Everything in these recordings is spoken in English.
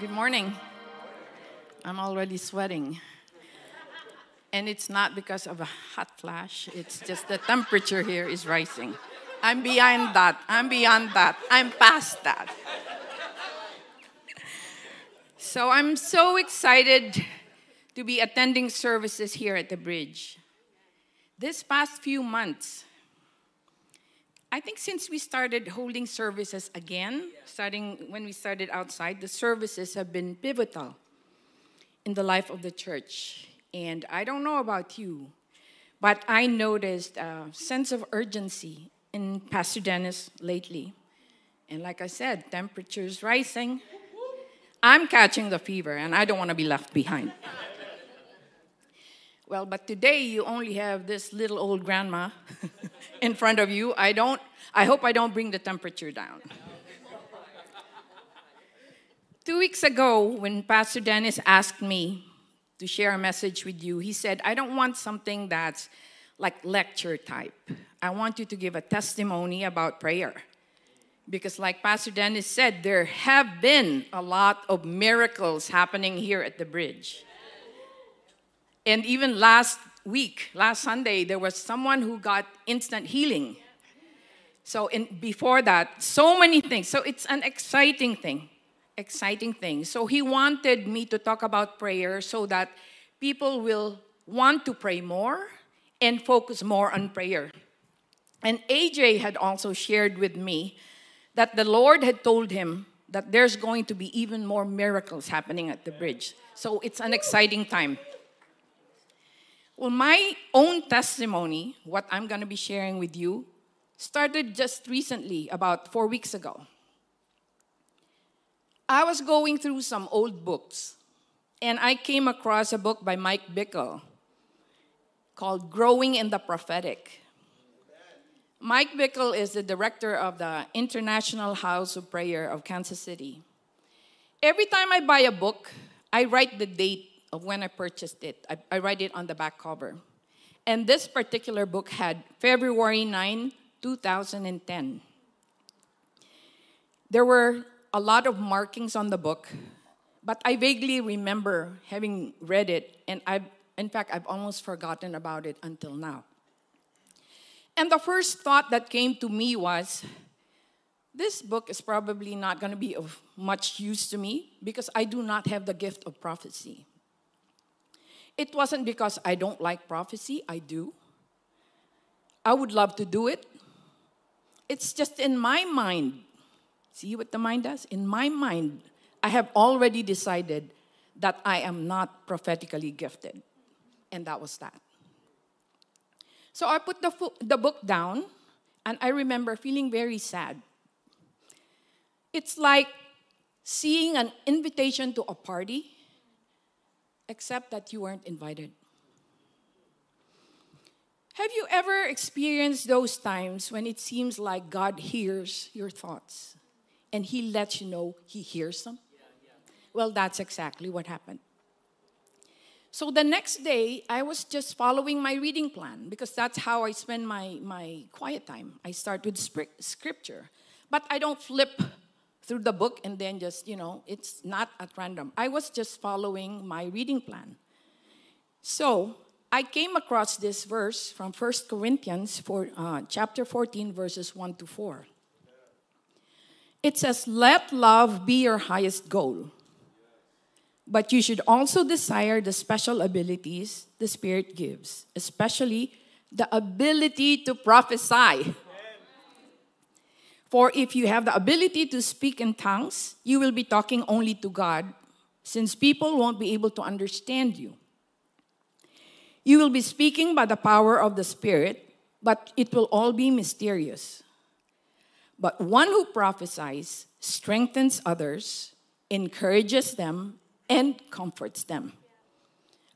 Good morning. I'm already sweating. And it's not because of a hot flash, it's just the temperature here is rising. I'm beyond that. I'm beyond that. I'm past that. So I'm so excited to be attending services here at the bridge. This past few months, I think since we started holding services again, starting when we started outside, the services have been pivotal in the life of the church. And I don't know about you, but I noticed a sense of urgency in Pastor Dennis lately. And like I said, temperatures rising. I'm catching the fever, and I don't want to be left behind. Well, but today you only have this little old grandma in front of you. I don't I hope I don't bring the temperature down. Two weeks ago, when Pastor Dennis asked me to share a message with you, he said, I don't want something that's like lecture type. I want you to give a testimony about prayer. Because, like Pastor Dennis said, there have been a lot of miracles happening here at the bridge. And even last week, last Sunday, there was someone who got instant healing. So in, before that, so many things. So it's an exciting thing, exciting thing. So he wanted me to talk about prayer so that people will want to pray more and focus more on prayer. And AJ had also shared with me that the Lord had told him that there's going to be even more miracles happening at the bridge. So it's an exciting time. Well, my own testimony, what I'm going to be sharing with you, started just recently, about four weeks ago. I was going through some old books, and I came across a book by Mike Bickle called Growing in the Prophetic. Mike Bickle is the director of the International House of Prayer of Kansas City. Every time I buy a book, I write the date of when I purchased it. I, I write it on the back cover. And this particular book had February 9, 2010. There were a lot of markings on the book, but I vaguely remember having read it, and I've, in fact, I've almost forgotten about it until now. And the first thought that came to me was this book is probably not going to be of much use to me because I do not have the gift of prophecy. It wasn't because I don't like prophecy, I do. I would love to do it. It's just in my mind. See what the mind does? In my mind, I have already decided that I am not prophetically gifted. And that was that. So I put the, the book down, and I remember feeling very sad. It's like seeing an invitation to a party except that you weren't invited. Have you ever experienced those times when it seems like God hears your thoughts and He lets you know He hears them? Well, that's exactly what happened. So the next day, I was just following my reading plan because that's how I spend my, my quiet time. I start with scripture, but I don't flip through the book and then just, you know, it's not at random. I was just following my reading plan. So I came across this verse from 1 Corinthians for, uh, chapter 14, verses 1 to 4. It says, Let love be your highest goal. But you should also desire the special abilities the Spirit gives, especially the ability to prophesy. For if you have the ability to speak in tongues, you will be talking only to God, since people won't be able to understand you. You will be speaking by the power of the Spirit, but it will all be mysterious. But one who prophesies strengthens others, encourages them, and comforts them.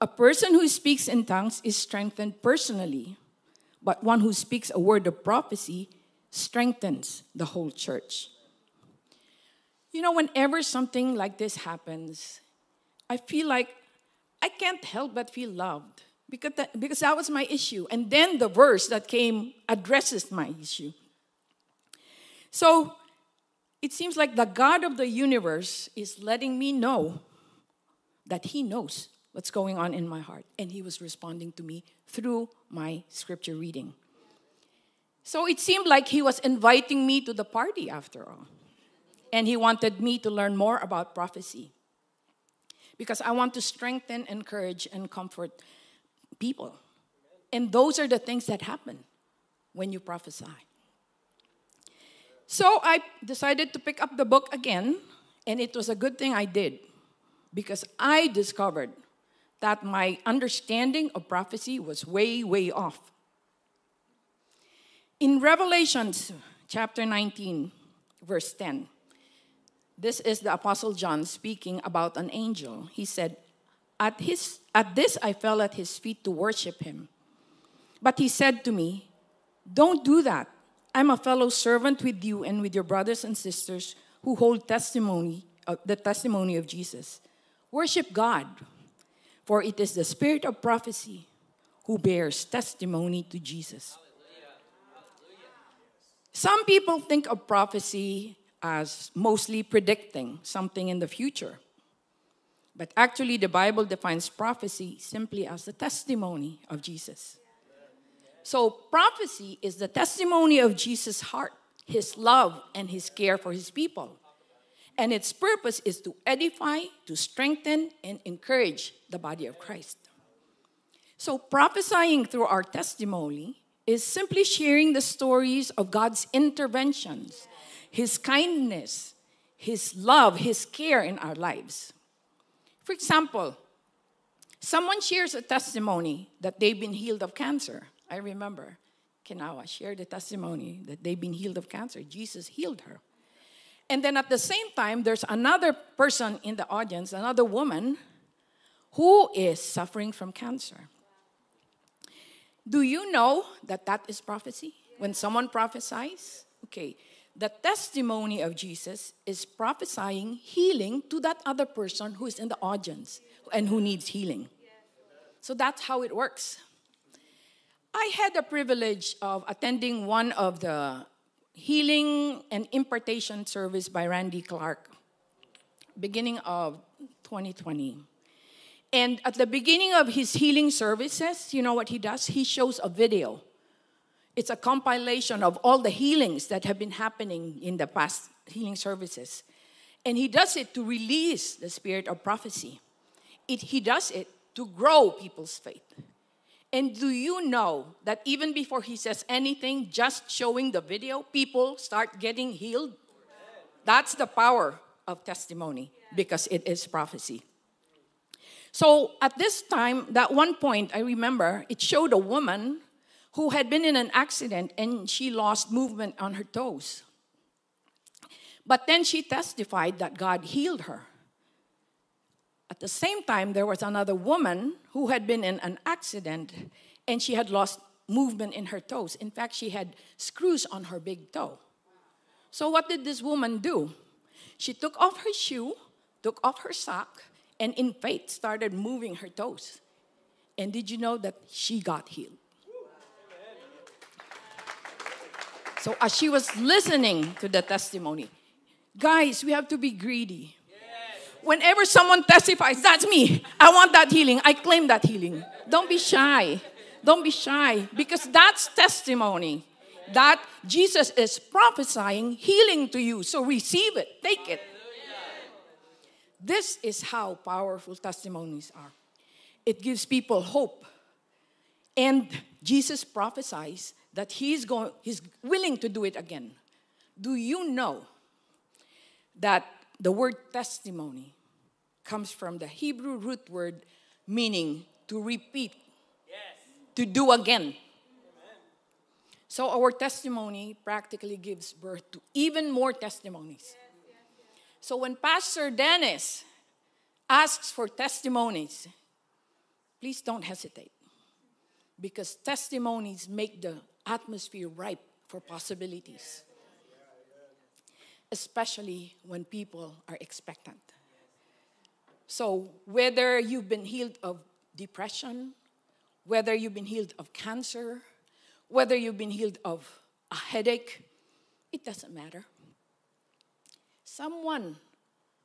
A person who speaks in tongues is strengthened personally, but one who speaks a word of prophecy strengthens the whole church. You know, whenever something like this happens, I feel like I can't help but feel loved because that, because that was my issue. And then the verse that came addresses my issue. So it seems like the God of the universe is letting me know that He knows what's going on in my heart. And He was responding to me through my scripture reading. So it seemed like He was inviting me to the party after all. And He wanted me to learn more about prophecy. Because I want to strengthen, encourage, and comfort people. And those are the things that happen when you prophesy. So I decided to pick up the book again, and it was a good thing I did because I discovered that my understanding of prophecy was way, way off. In Revelations chapter 19, verse 10, this is the Apostle John speaking about an angel. He said, at, his, at this I fell at his feet to worship him. But he said to me, Don't do that. I'm a fellow servant with you and with your brothers and sisters who hold testimony, uh, the testimony of Jesus. Worship God, for it is the spirit of prophecy who bears testimony to Jesus. Some people think of prophecy as mostly predicting something in the future. But actually, the Bible defines prophecy simply as the testimony of Jesus. So, prophecy is the testimony of Jesus' heart, his love, and his care for his people. And its purpose is to edify, to strengthen, and encourage the body of Christ. So, prophesying through our testimony is simply sharing the stories of God's interventions, his kindness, his love, his care in our lives. For example, someone shares a testimony that they've been healed of cancer. I remember Kinawa shared a testimony that they've been healed of cancer. Jesus healed her. And then at the same time, there's another person in the audience, another woman, who is suffering from cancer. Do you know that that is prophecy? When someone prophesies? Okay, the testimony of Jesus is prophesying healing to that other person who is in the audience and who needs healing. So that's how it works. I had the privilege of attending one of the healing and impartation service by Randy Clark, beginning of 2020. And at the beginning of his healing services, you know what he does? He shows a video. It's a compilation of all the healings that have been happening in the past healing services. And he does it to release the spirit of prophecy. It, he does it to grow people's faith. And do you know that even before he says anything, just showing the video, people start getting healed? That's the power of testimony because it is prophecy. So at this time, that one point, I remember it showed a woman who had been in an accident and she lost movement on her toes. But then she testified that God healed her. At the same time, there was another woman who had been in an accident and she had lost movement in her toes. In fact, she had screws on her big toe. So, what did this woman do? She took off her shoe, took off her sock, and in faith started moving her toes. And did you know that she got healed? So, as she was listening to the testimony, guys, we have to be greedy whenever someone testifies, that's me. I want that healing. I claim that healing. Don't be shy. Don't be shy because that's testimony that Jesus is prophesying healing to you. So receive it, take it. This is how powerful testimonies are. It gives people hope. And Jesus prophesies that he's going he's willing to do it again. Do you know that the word testimony comes from the Hebrew root word meaning to repeat, yes. to do again. Amen. So our testimony practically gives birth to even more testimonies. Yes, so when Pastor Dennis asks for testimonies, please don't hesitate because testimonies make the atmosphere ripe for possibilities especially when people are expectant. So, whether you've been healed of depression, whether you've been healed of cancer, whether you've been healed of a headache, it doesn't matter. Someone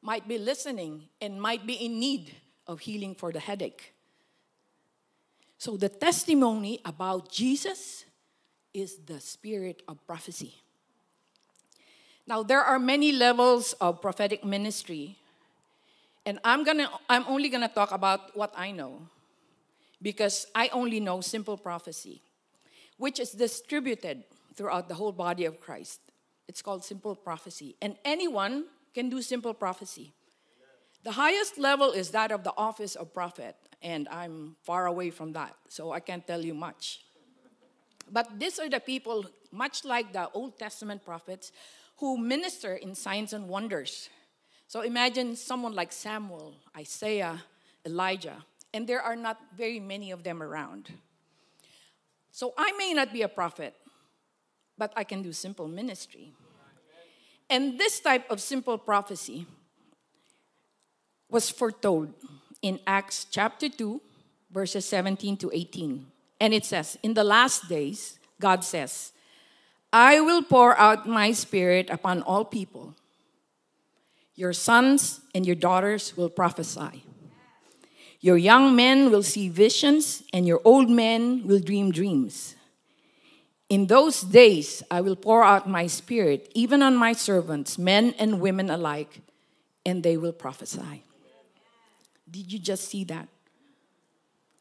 might be listening and might be in need of healing for the headache. So, the testimony about Jesus is the spirit of prophecy. Now, there are many levels of prophetic ministry, and I'm, gonna, I'm only going to talk about what I know because I only know simple prophecy, which is distributed throughout the whole body of Christ. It's called simple prophecy, and anyone can do simple prophecy. The highest level is that of the office of prophet, and I'm far away from that, so I can't tell you much. But these are the people, much like the Old Testament prophets, who minister in signs and wonders. So imagine someone like Samuel, Isaiah, Elijah, and there are not very many of them around. So I may not be a prophet, but I can do simple ministry. And this type of simple prophecy was foretold in Acts chapter 2, verses 17 to 18. And it says, In the last days, God says, I will pour out my spirit upon all people. Your sons and your daughters will prophesy. Your young men will see visions, and your old men will dream dreams. In those days, I will pour out my spirit, even on my servants, men and women alike, and they will prophesy. Did you just see that?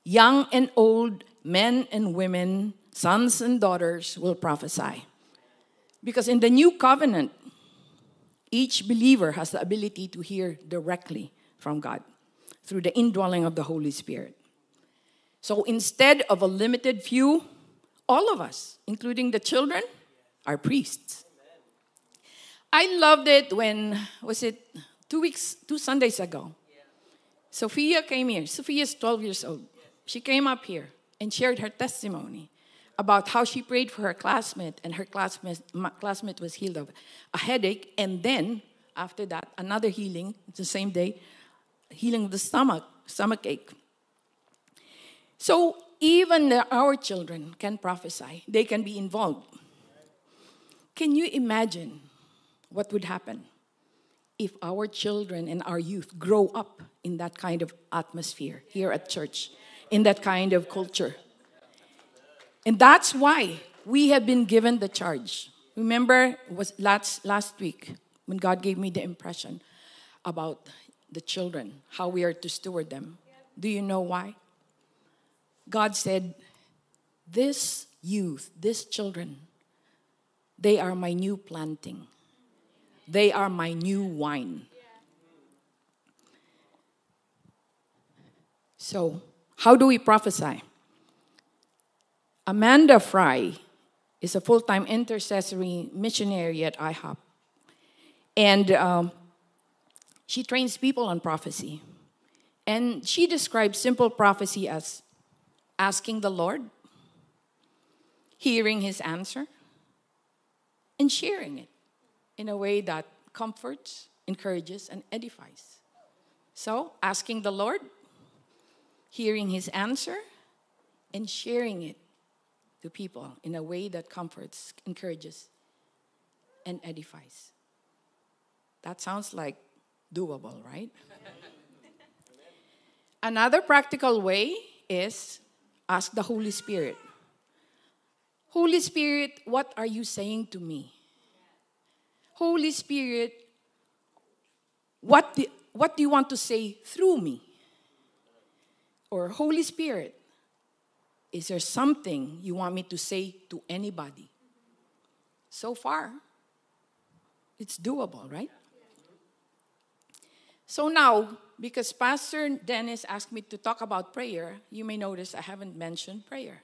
Young and old, men and women, sons and daughters will prophesy. Because in the new covenant, each believer has the ability to hear directly from God through the indwelling of the Holy Spirit. So instead of a limited few, all of us, including the children, are priests. I loved it when, was it two weeks, two Sundays ago? Sophia came here. Sophia is 12 years old. She came up here and shared her testimony about how she prayed for her classmate, and her classmate, classmate was healed of a headache. And then, after that, another healing, the same day, healing of the stomach, stomach ache. So, even the, our children can prophesy, they can be involved. Can you imagine what would happen if our children and our youth grow up in that kind of atmosphere here at church, in that kind of culture. And that's why we have been given the charge. Remember, was last, last week when God gave me the impression about the children, how we are to steward them. Do you know why? God said, This youth, these children, they are my new planting. They are my new wine. So, how do we prophesy? Amanda Fry is a full time intercessory missionary at IHOP. And um, she trains people on prophecy. And she describes simple prophecy as asking the Lord, hearing his answer, and sharing it in a way that comforts, encourages, and edifies. So, asking the Lord, hearing his answer, and sharing it to people in a way that comforts, encourages, and edifies. That sounds like doable, right? Another practical way is ask the Holy Spirit. Holy Spirit, what are you saying to me? Holy Spirit, what do, what do you want to say through me? Or, Holy Spirit, is there something you want me to say to anybody? So far, it's doable, right? So now, because Pastor Dennis asked me to talk about prayer, you may notice I haven't mentioned prayer.